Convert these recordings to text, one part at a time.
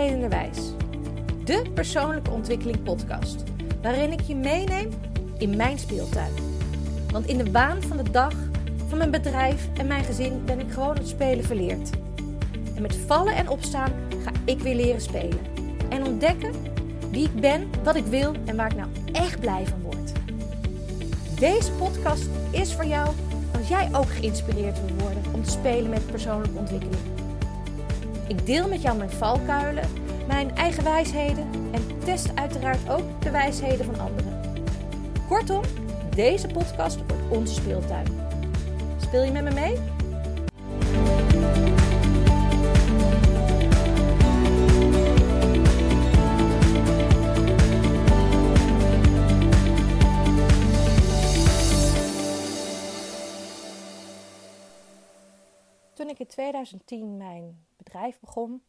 Spelenderwijs. De persoonlijke ontwikkeling podcast. Waarin ik je meeneem in mijn speeltuin. Want in de waan van de dag, van mijn bedrijf en mijn gezin ben ik gewoon het spelen verleerd. En met vallen en opstaan ga ik weer leren spelen. En ontdekken wie ik ben, wat ik wil en waar ik nou echt blij van word. Deze podcast is voor jou als jij ook geïnspireerd wil worden om te spelen met persoonlijke ontwikkeling. Ik deel met jou mijn valkuilen, mijn eigen wijsheden en test uiteraard ook de wijsheden van anderen. Kortom, deze podcast wordt onze speeltuin. Speel je met me mee? Toen ik in 2010 mijn bedrijf begon,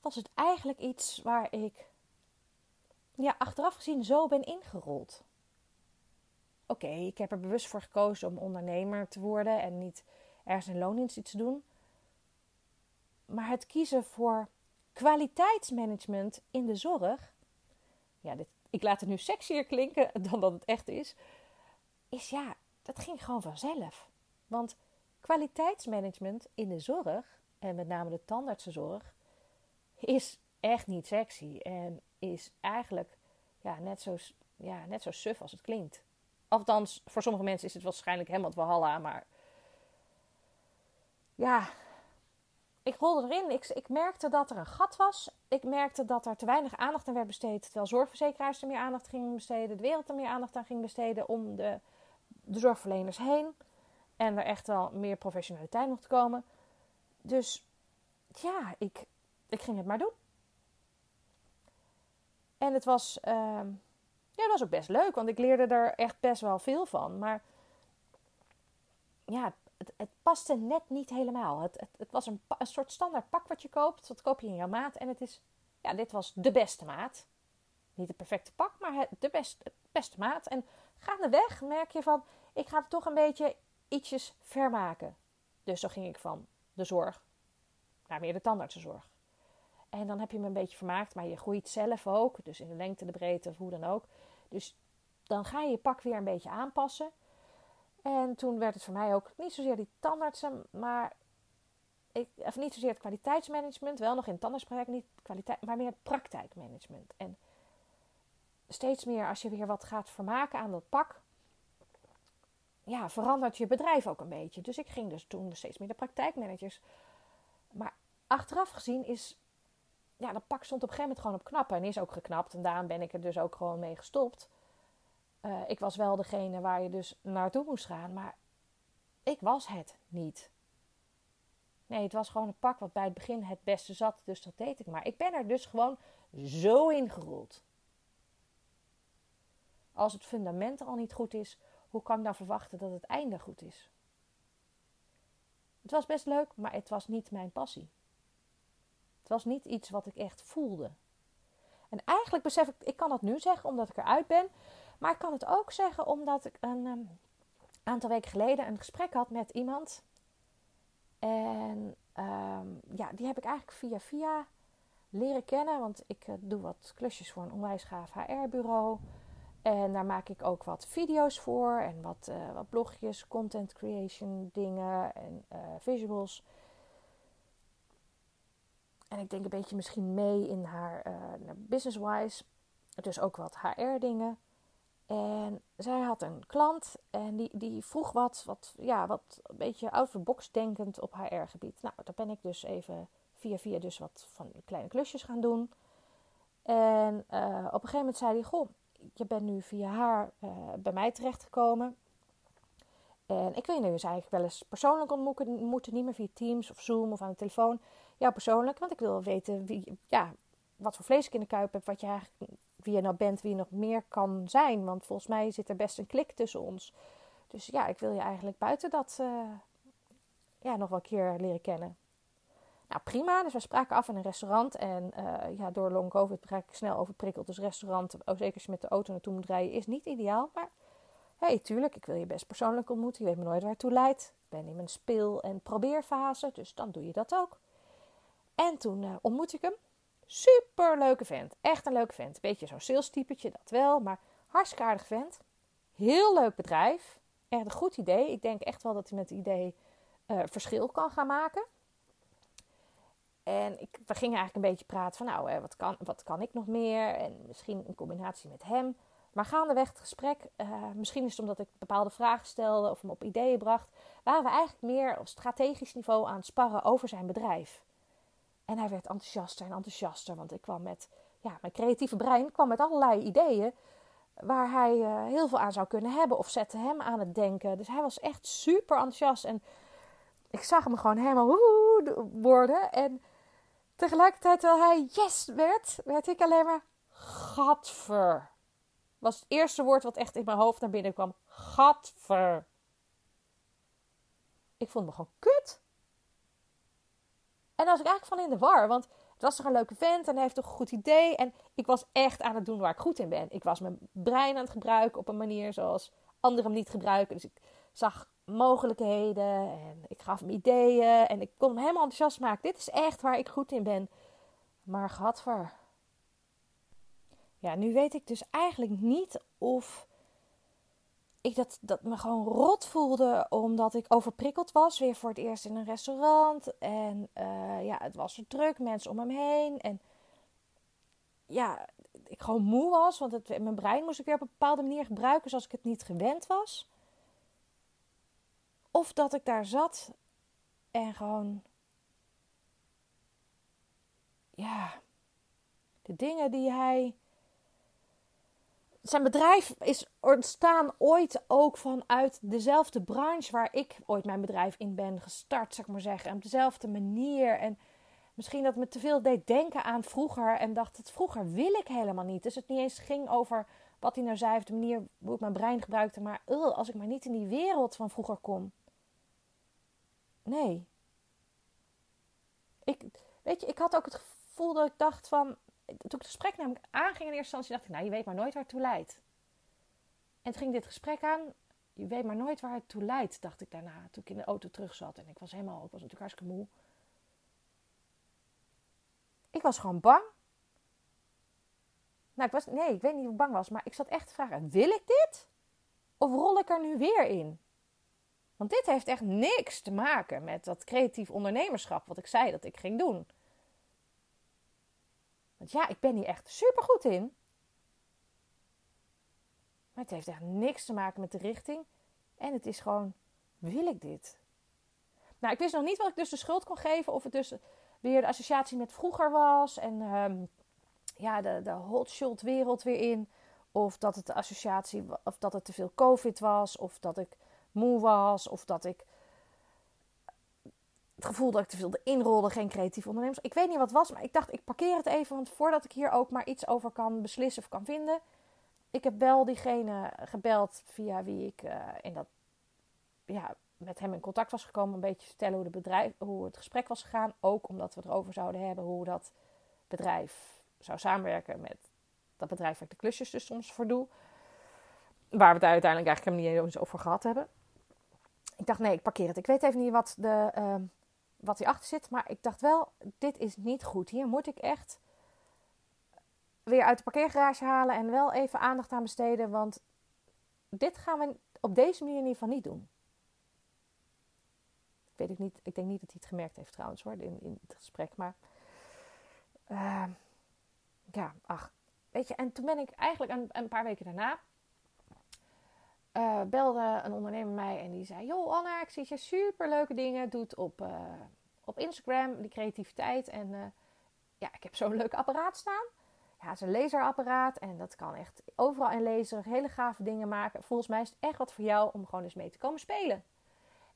was het eigenlijk iets waar ik ja, achteraf gezien zo ben ingerold. Oké, ik heb er bewust voor gekozen om ondernemer te worden en niet ergens een loondienst iets te doen. Maar het kiezen voor kwaliteitsmanagement in de zorg, ja, dit, ik laat het nu sexier klinken dan dat het echt is, is ja, dat ging gewoon vanzelf. Want kwaliteitsmanagement in de zorg, en met name de tandartsenzorg, is echt niet sexy. En is eigenlijk ja, net, zo, ja, net zo suf als het klinkt. Althans, voor sommige mensen is het waarschijnlijk helemaal walhalla. Maar ja, ik rolde erin. Ik, ik merkte dat er een gat was. Ik merkte dat er te weinig aandacht aan werd besteed. Terwijl zorgverzekeraars er meer aandacht gingen besteden. De wereld er meer aandacht aan ging besteden om de, de zorgverleners heen. En er echt wel meer professionaliteit mocht komen. Dus ja, ik, ik ging het maar doen. En het was, uh, ja, het was ook best leuk, want ik leerde er echt best wel veel van. Maar ja, het, het paste net niet helemaal. Het, het, het was een, soort standaard pak wat je koopt. Dat koop je in jouw maat. En het is, ja, dit was de beste maat. Niet het perfecte pak, maar de best, beste maat. En gaandeweg merk je van, ik ga het toch een beetje ietsjes vermaken. Dus zo ging ik van de zorg naar meer de tandartsenzorg. En dan heb je me een beetje vermaakt, maar je groeit zelf ook. Dus in de lengte, de breedte of hoe dan ook. Dus dan ga je je pak weer een beetje aanpassen. En toen werd het voor mij ook niet zozeer die tandartsen, maar ik, of niet zozeer het kwaliteitsmanagement, wel nog in tandartspraktijk, niet kwaliteit, maar meer praktijkmanagement. En steeds meer als je weer wat gaat vermaken aan dat pak, ja, verandert je bedrijf ook een beetje. Dus ik ging dus toen steeds meer de praktijkmanagers. Maar achteraf gezien is ja, dat pak stond op een gegeven moment gewoon op knappen. En is ook geknapt. En daarom ben ik er dus ook gewoon mee gestopt. Uh, ik was wel degene waar je dus naartoe moest gaan. Maar ik was het niet. Nee, het was gewoon een pak wat bij het begin het beste zat. Dus dat deed ik maar. Ik ben er dus gewoon zo ingerold. Als het fundament al niet goed is, hoe kan ik dan verwachten dat het einde goed is? Het was best leuk, maar het was niet mijn passie. Het was niet iets wat ik echt voelde. En eigenlijk besef ik, ik kan dat nu zeggen omdat ik eruit ben. Maar ik kan het ook zeggen omdat ik een um, aantal weken geleden een gesprek had met iemand. En um, ja, die heb ik eigenlijk via via leren kennen. Want ik uh, doe wat klusjes voor een onwijs gaaf HR-bureau. En daar maak ik ook wat video's voor. En wat, uh, wat blogjes, content creation dingen en uh, visuals. En ik denk een beetje misschien mee in haar uh, business-wise. Dus ook wat HR-dingen. En zij had een klant en die, die vroeg wat, wat, ja, wat een beetje out of box denkend op HR-gebied. Nou, daar ben ik dus even via via dus wat van kleine klusjes gaan doen. En op een gegeven moment zei hij, goh, je bent nu via haar uh, bij mij terechtgekomen. En ik wil je nu eens eigenlijk wel eens persoonlijk ontmoeten, moeten, niet meer via Teams of Zoom of aan de telefoon jou persoonlijk. Want ik wil weten wie, ja, wat voor vlees ik in de kuip heb. Wat je eigenlijk, wie je nou bent, wie je nog meer kan zijn. Want volgens mij zit er best een klik tussen ons. Dus ja, ik wil je eigenlijk buiten dat uh, ja, nog wel een keer leren kennen. Nou, prima. Dus we spraken af in een restaurant. En uh, ja, door long covid raak ik snel overprikkeld. Dus restaurant, ook zeker als je met de auto naartoe moet rijden, is niet ideaal. Maar hey, tuurlijk, ik wil je best persoonlijk ontmoeten. Je weet me nooit waar het toe leidt. Ik ben in mijn speel- en probeerfase, dus dan doe je dat ook. En toen uh, ontmoette ik hem. Super leuke vent. Echt een leuke vent. Beetje zo'n sales typetje, dat wel. Maar hartstikke aardig vent. Heel leuk bedrijf. Echt een goed idee. Ik denk echt wel dat hij met het idee uh, verschil kan gaan maken. En ik, we gingen eigenlijk een beetje praten van, nou, hè, wat, kan, wat kan ik nog meer? En misschien in combinatie met hem. Maar gaandeweg het gesprek, uh, misschien is het omdat ik bepaalde vragen stelde of hem op ideeën bracht, waren we eigenlijk meer op strategisch niveau aan het sparren over zijn bedrijf. En hij werd enthousiaster en enthousiaster, want ik kwam met, ja, mijn creatieve brein kwam met allerlei ideeën waar hij uh, heel veel aan zou kunnen hebben of zette hem aan het denken. Dus hij was echt super enthousiast en ik zag hem gewoon helemaal woe worden. En tegelijkertijd, terwijl hij yes werd, werd ik alleen maar gadver. Was het eerste woord wat echt in mijn hoofd naar binnen kwam. Gadver. Ik vond me gewoon kut. En daar was ik eigenlijk van in de war. Want het was toch een leuke vent en hij heeft toch een goed idee. En ik was echt aan het doen waar ik goed in ben. Ik was mijn brein aan het gebruiken op een manier zoals anderen hem niet gebruiken. Dus ik zag mogelijkheden en ik gaf hem ideeën en ik kon hem helemaal enthousiast maken. Dit is echt waar ik goed in ben. Maar gadver. Ja, nu weet ik dus eigenlijk niet of ik dat, dat me gewoon rot voelde omdat ik overprikkeld was. Weer voor het eerst in een restaurant. En uh, ja, het was er druk, mensen om hem heen. En ja, ik gewoon moe was, want het, mijn brein moest ik weer op een bepaalde manier gebruiken zoals ik het niet gewend was. Of dat ik daar zat en gewoon. Ja, de dingen die hij. Zijn bedrijf is ontstaan ooit ook vanuit dezelfde branche waar ik ooit mijn bedrijf in ben gestart, zeg maar zeggen. op dezelfde manier. En misschien dat me te veel deed denken aan vroeger. En dacht, het vroeger wil ik helemaal niet. Dus het niet eens ging over wat hij nou zei of de manier hoe ik mijn brein gebruikte. Maar als ik maar niet in die wereld van vroeger kom. Nee. Ik, weet je, ik had ook het gevoel dat ik dacht van... Toen ik het gesprek namelijk aanging in eerste instantie, dacht ik... Nou, je weet maar nooit waar het toe leidt. En toen ging dit gesprek aan. Je weet maar nooit waar het toe leidt, dacht ik daarna. Toen ik in de auto terug zat. En ik was helemaal... Ik was natuurlijk hartstikke moe. Ik was gewoon bang. Nou, ik was... Nee, ik weet niet of ik bang was. Maar ik zat echt te vragen... Wil ik dit? Of rol ik er nu weer in? Want dit heeft echt niks te maken met dat creatief ondernemerschap wat ik zei dat ik ging doen. Want ja, ik ben hier echt super goed in. Maar het heeft echt niks te maken met de richting. En het is gewoon, wil ik dit? Nou, ik wist nog niet wat ik dus de schuld kon geven. Of het dus weer de associatie met vroeger was. En um, ja, de, de hot wereld weer in. Of dat het de associatie, of dat het te veel covid was. Of dat ik moe was of dat ik het gevoel dat ik te veel erin rolde, geen creatief ondernemers. Ik weet niet wat het was, maar ik dacht ik parkeer het even, want voordat ik hier ook maar iets over kan beslissen of kan vinden. Ik heb wel diegene gebeld via wie ik uh, in dat, ja, met hem in contact was gekomen. Een beetje vertellen hoe, de bedrijf, hoe het gesprek was gegaan. Ook omdat we erover zouden hebben hoe dat bedrijf zou samenwerken met dat bedrijf waar ik de klusjes dus soms voor doe. Waar we het uiteindelijk eigenlijk helemaal niet eens over gehad hebben ik dacht, nee, ik parkeer het. Ik weet even niet wat, de, uh, wat hierachter zit. Maar ik dacht wel, dit is niet goed. Hier moet ik echt weer uit de parkeergarage halen en wel even aandacht aan besteden. Want dit gaan we op deze manier in ieder geval niet doen. Ik weet ik niet. Ik denk niet dat hij het gemerkt heeft trouwens hoor, in, in het gesprek. Maar uh, ja, ach. Weet je, en toen ben ik eigenlijk een, een paar weken daarna uh, belde een ondernemer mij en die zei: Joh, Anna, ik zie je super leuke dingen doet op, uh, op Instagram, die creativiteit. En uh, ja, ik heb zo'n leuk apparaat staan. Ja, het is een laserapparaat en dat kan echt overal in lezen, hele gave dingen maken. Volgens mij is het echt wat voor jou om gewoon eens mee te komen spelen.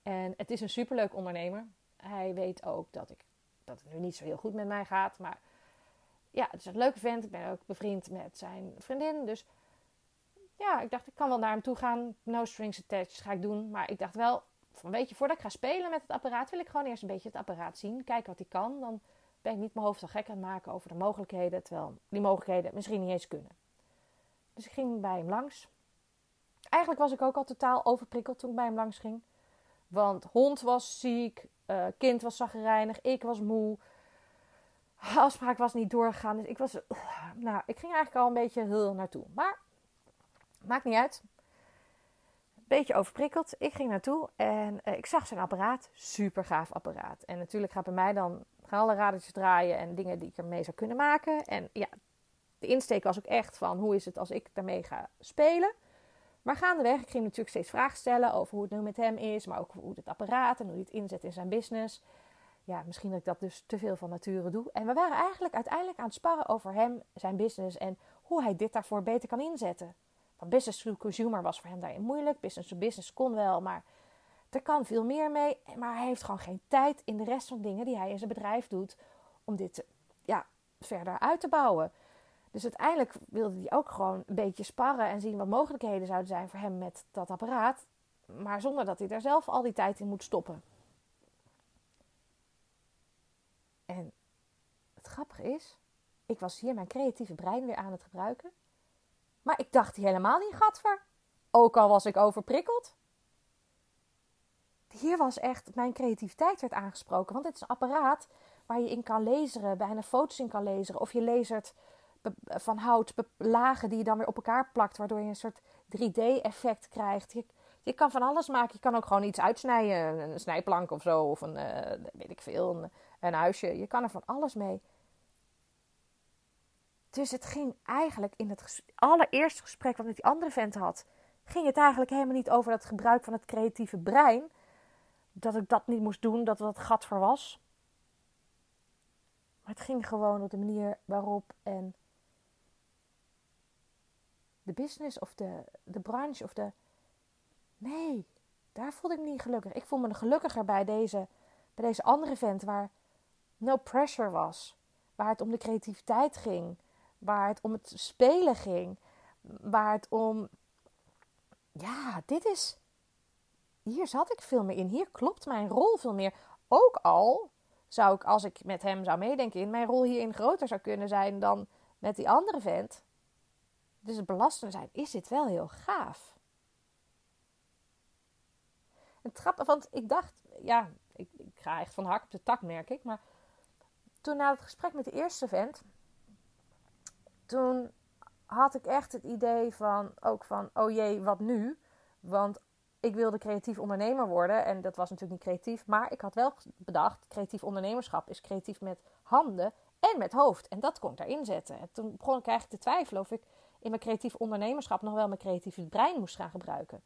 En het is een superleuk ondernemer. Hij weet ook dat, ik, dat het nu niet zo heel goed met mij gaat. Maar ja, het is een leuke vent. Ik ben ook bevriend met zijn vriendin. Dus ja, ik dacht, ik kan wel naar hem toe gaan. No strings attached ga ik doen. Maar ik dacht wel, van weet je, voordat ik ga spelen met het apparaat, wil ik gewoon eerst een beetje het apparaat zien. Kijken wat hij kan. Dan ben ik niet mijn hoofd al gek aan het maken over de mogelijkheden. Terwijl die mogelijkheden misschien niet eens kunnen. Dus ik ging bij hem langs. Eigenlijk was ik ook al totaal overprikkeld toen ik bij hem langs ging. Want hond was ziek, uh, kind was zagrijnig, ik was moe. afspraak was niet doorgegaan. Dus ik was, nou, ik ging eigenlijk al een beetje heel naartoe. Maar, maakt niet uit. Beetje overprikkeld. Ik ging naartoe en uh, ik zag zijn apparaat. Super gaaf apparaat. En natuurlijk gaat bij mij dan gaan alle radertjes draaien en dingen die ik ermee zou kunnen maken. En ja, de insteek was ook echt van hoe is het als ik daarmee ga spelen. Maar gaandeweg, ik ging natuurlijk steeds vragen stellen over hoe het nu met hem is, maar ook hoe het apparaat en hoe hij het inzet in zijn business. Ja, misschien dat ik dat dus te veel van nature doe. En we waren eigenlijk uiteindelijk aan het sparren over hem, zijn business en hoe hij dit daarvoor beter kan inzetten. Business to consumer was voor hem daarin moeilijk. Business to business kon wel, maar er kan veel meer mee. Maar hij heeft gewoon geen tijd in de rest van dingen die hij in zijn bedrijf doet om dit ja, verder uit te bouwen. Dus uiteindelijk wilde hij ook gewoon een beetje sparren en zien wat mogelijkheden zouden zijn voor hem met dat apparaat. Maar zonder dat hij daar zelf al die tijd in moet stoppen. En het grappige is, ik was hier mijn creatieve brein weer aan het gebruiken. Maar ik dacht hier helemaal niet gatver. Ook al was ik overprikkeld. Hier was echt, mijn creativiteit werd aangesproken. Want het is een apparaat waar je in kan lezen, bijna foto's in kan lezen. Of je lasert van hout lagen die je dan weer op elkaar plakt, waardoor je een soort 3D-effect krijgt. Je, je kan van alles maken. Je kan ook gewoon iets uitsnijden, een snijplank of zo, of een, uh, weet ik veel, een, een huisje. Je kan er van alles mee. Dus het ging eigenlijk in het allereerste gesprek wat ik die andere vent had, ging het eigenlijk helemaal niet over het gebruik van het creatieve brein. Dat ik dat niet moest doen, dat dat gat voor was. Maar het ging gewoon op de manier waarop en de business of de, de branche of de. Nee, daar voelde ik me niet gelukkig. Ik voel me gelukkiger bij deze, bij deze andere vent waar no pressure was. Waar het om de creativiteit ging. Waar het om het spelen ging. Waar het om. Ja, dit is. Hier zat ik veel meer in. Hier klopt mijn rol veel meer. Ook al zou ik, als ik met hem zou meedenken, in mijn rol hierin groter zou kunnen zijn dan met die andere vent dus het belastende zijn, is dit wel heel gaaf. Het grappige, want ik dacht, ja, ik, ik, ga echt van hak op de tak, merk ik. Maar toen na het gesprek met de eerste vent, toen had ik echt het idee van, ook van, oh jee, wat nu? Want ik wilde creatief ondernemer worden en dat was natuurlijk niet creatief. Maar ik had wel bedacht, creatief ondernemerschap is creatief met handen en met hoofd. En dat kon ik daarin zetten. En toen begon ik eigenlijk te twijfelen of ik in mijn creatief ondernemerschap nog wel mijn creatieve brein moest gaan gebruiken.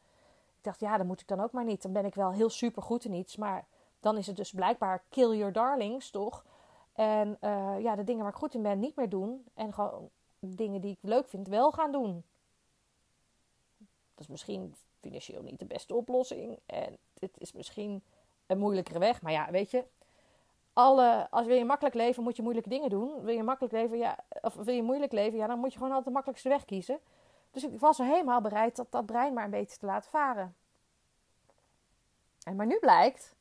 Ik dacht, ja, dat moet ik dan ook maar niet. Dan ben ik wel heel super goed in iets, maar dan is het dus blijkbaar kill your darlings, toch? En uh, ja, de dingen waar ik goed in ben niet meer doen. En gewoon dingen die ik leuk vind wel gaan doen. Dat is misschien financieel niet de beste oplossing. En het is misschien een moeilijkere weg. Maar ja, weet je, alle, als wil je makkelijk leven, moet je moeilijke dingen doen. Wil je makkelijk leven, ja, of wil je moeilijk leven, ja, dan moet je gewoon altijd de makkelijkste weg kiezen. Dus ik was helemaal bereid dat, dat brein maar een beetje te laten varen. En maar nu blijkt,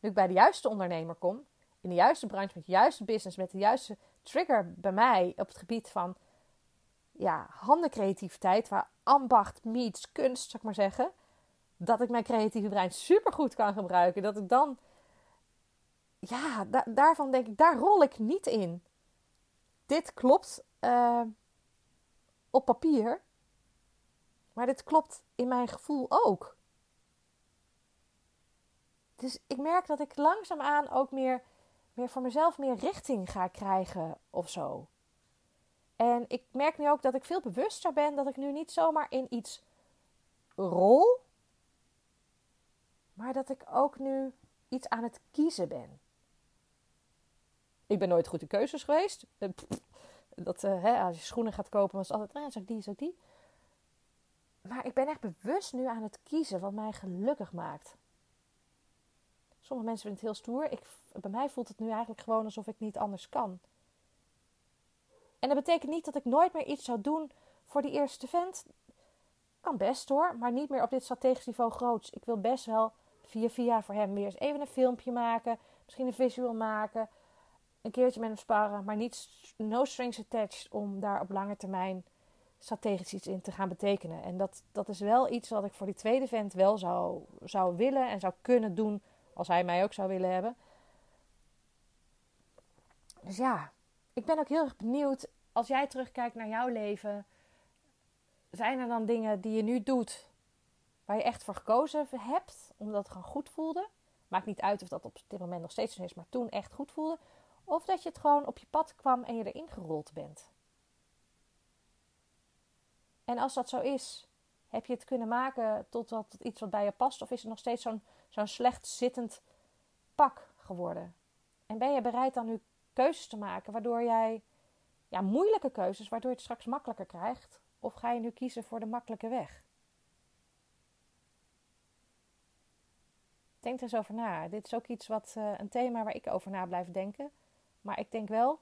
nu ik bij de juiste ondernemer kom, in de juiste branche, met de juiste business, met de juiste trigger bij mij op het gebied van ja, handencreativiteit, waar ambacht meets kunst, ik maar zeggen, dat ik mijn creatieve brein supergoed kan gebruiken. Dat ik dan ja, daarvan denk ik, daar rol ik niet in. Dit klopt uh, op papier, maar dit klopt in mijn gevoel ook. Dus ik merk dat ik langzaamaan ook meer, meer voor mezelf meer richting ga krijgen of zo. En ik merk nu ook dat ik veel bewuster ben dat ik nu niet zomaar in iets rol, maar dat ik ook nu iets aan het kiezen ben. Ik ben nooit goed in keuzes geweest. Eh, dat, uh, hè, als je schoenen gaat kopen, was het altijd, ah, zou ik die, zou ik die. Maar ik ben echt bewust nu aan het kiezen wat mij gelukkig maakt. Sommige mensen vinden het heel stoer. Ik, bij mij voelt het nu eigenlijk gewoon alsof ik niet anders kan. En dat betekent niet dat ik nooit meer iets zou doen voor die eerste vent. Kan best hoor, maar niet meer op dit strategisch niveau groots. Ik wil best wel via via voor hem weer eens even een filmpje maken. Misschien een visual maken een keertje met hem sparren, maar niet no strings attached om daar op lange termijn strategisch iets in te gaan betekenen. En dat, dat is wel iets wat ik voor die tweede vent wel zou, zou willen en zou kunnen doen als hij mij ook zou willen hebben. Dus ja, ik ben ook heel erg benieuwd, als jij terugkijkt naar jouw leven, zijn er dan dingen die je nu doet waar je echt voor gekozen hebt, omdat het gewoon goed voelde? Maakt niet uit of dat op dit moment nog steeds zo is, maar toen echt goed voelde. Of dat je het gewoon op je pad kwam en je erin gerold bent. En als dat zo is, heb je het kunnen maken tot wat, iets wat bij je past? Of is het nog steeds zo'n zo'n slecht zittend pak geworden? En ben je bereid dan nu keuzes te maken waardoor jij, ja, moeilijke keuzes, waardoor je het straks makkelijker krijgt? Of ga je nu kiezen voor de makkelijke weg? Denk er eens over na. Dit is ook iets wat, uh, een thema waar ik over na blijf denken. Maar ik denk wel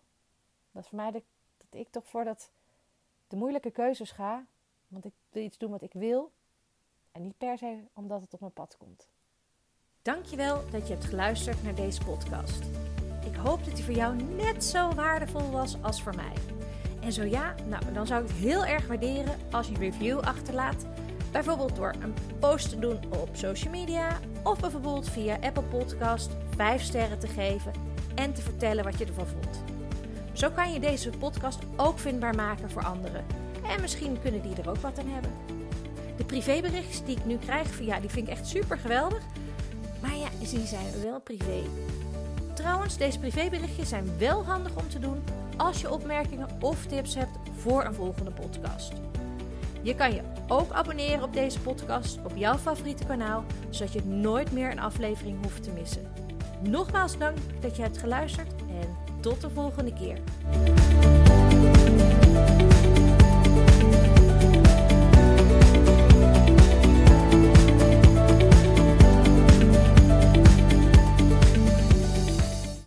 dat voor mij de, dat ik toch voor dat de moeilijke keuzes ga. Want ik wil iets doen wat ik wil. En niet per se omdat het op mijn pad komt. Dankjewel dat je hebt geluisterd naar deze podcast. Ik hoop dat die voor jou net zo waardevol was als voor mij. En zo ja, nou, dan zou ik het heel erg waarderen als je een review achterlaat. Bijvoorbeeld door een post te doen op social media of bijvoorbeeld via Apple Podcast 5 sterren te geven en te vertellen wat je ervan vond. Zo kan je deze podcast ook vindbaar maken voor anderen. En misschien kunnen die er ook wat aan hebben. De privéberichtjes die ik nu krijg, via, die vind ik echt super geweldig. Maar ja, die zijn wel privé. Trouwens, deze privéberichtjes zijn wel handig om te doen als je opmerkingen of tips hebt voor een volgende podcast. Je kan je ook abonneren op deze podcast op jouw favoriete kanaal, zodat je nooit meer een aflevering hoeft te missen. Nogmaals dank dat je hebt geluisterd en tot de volgende keer.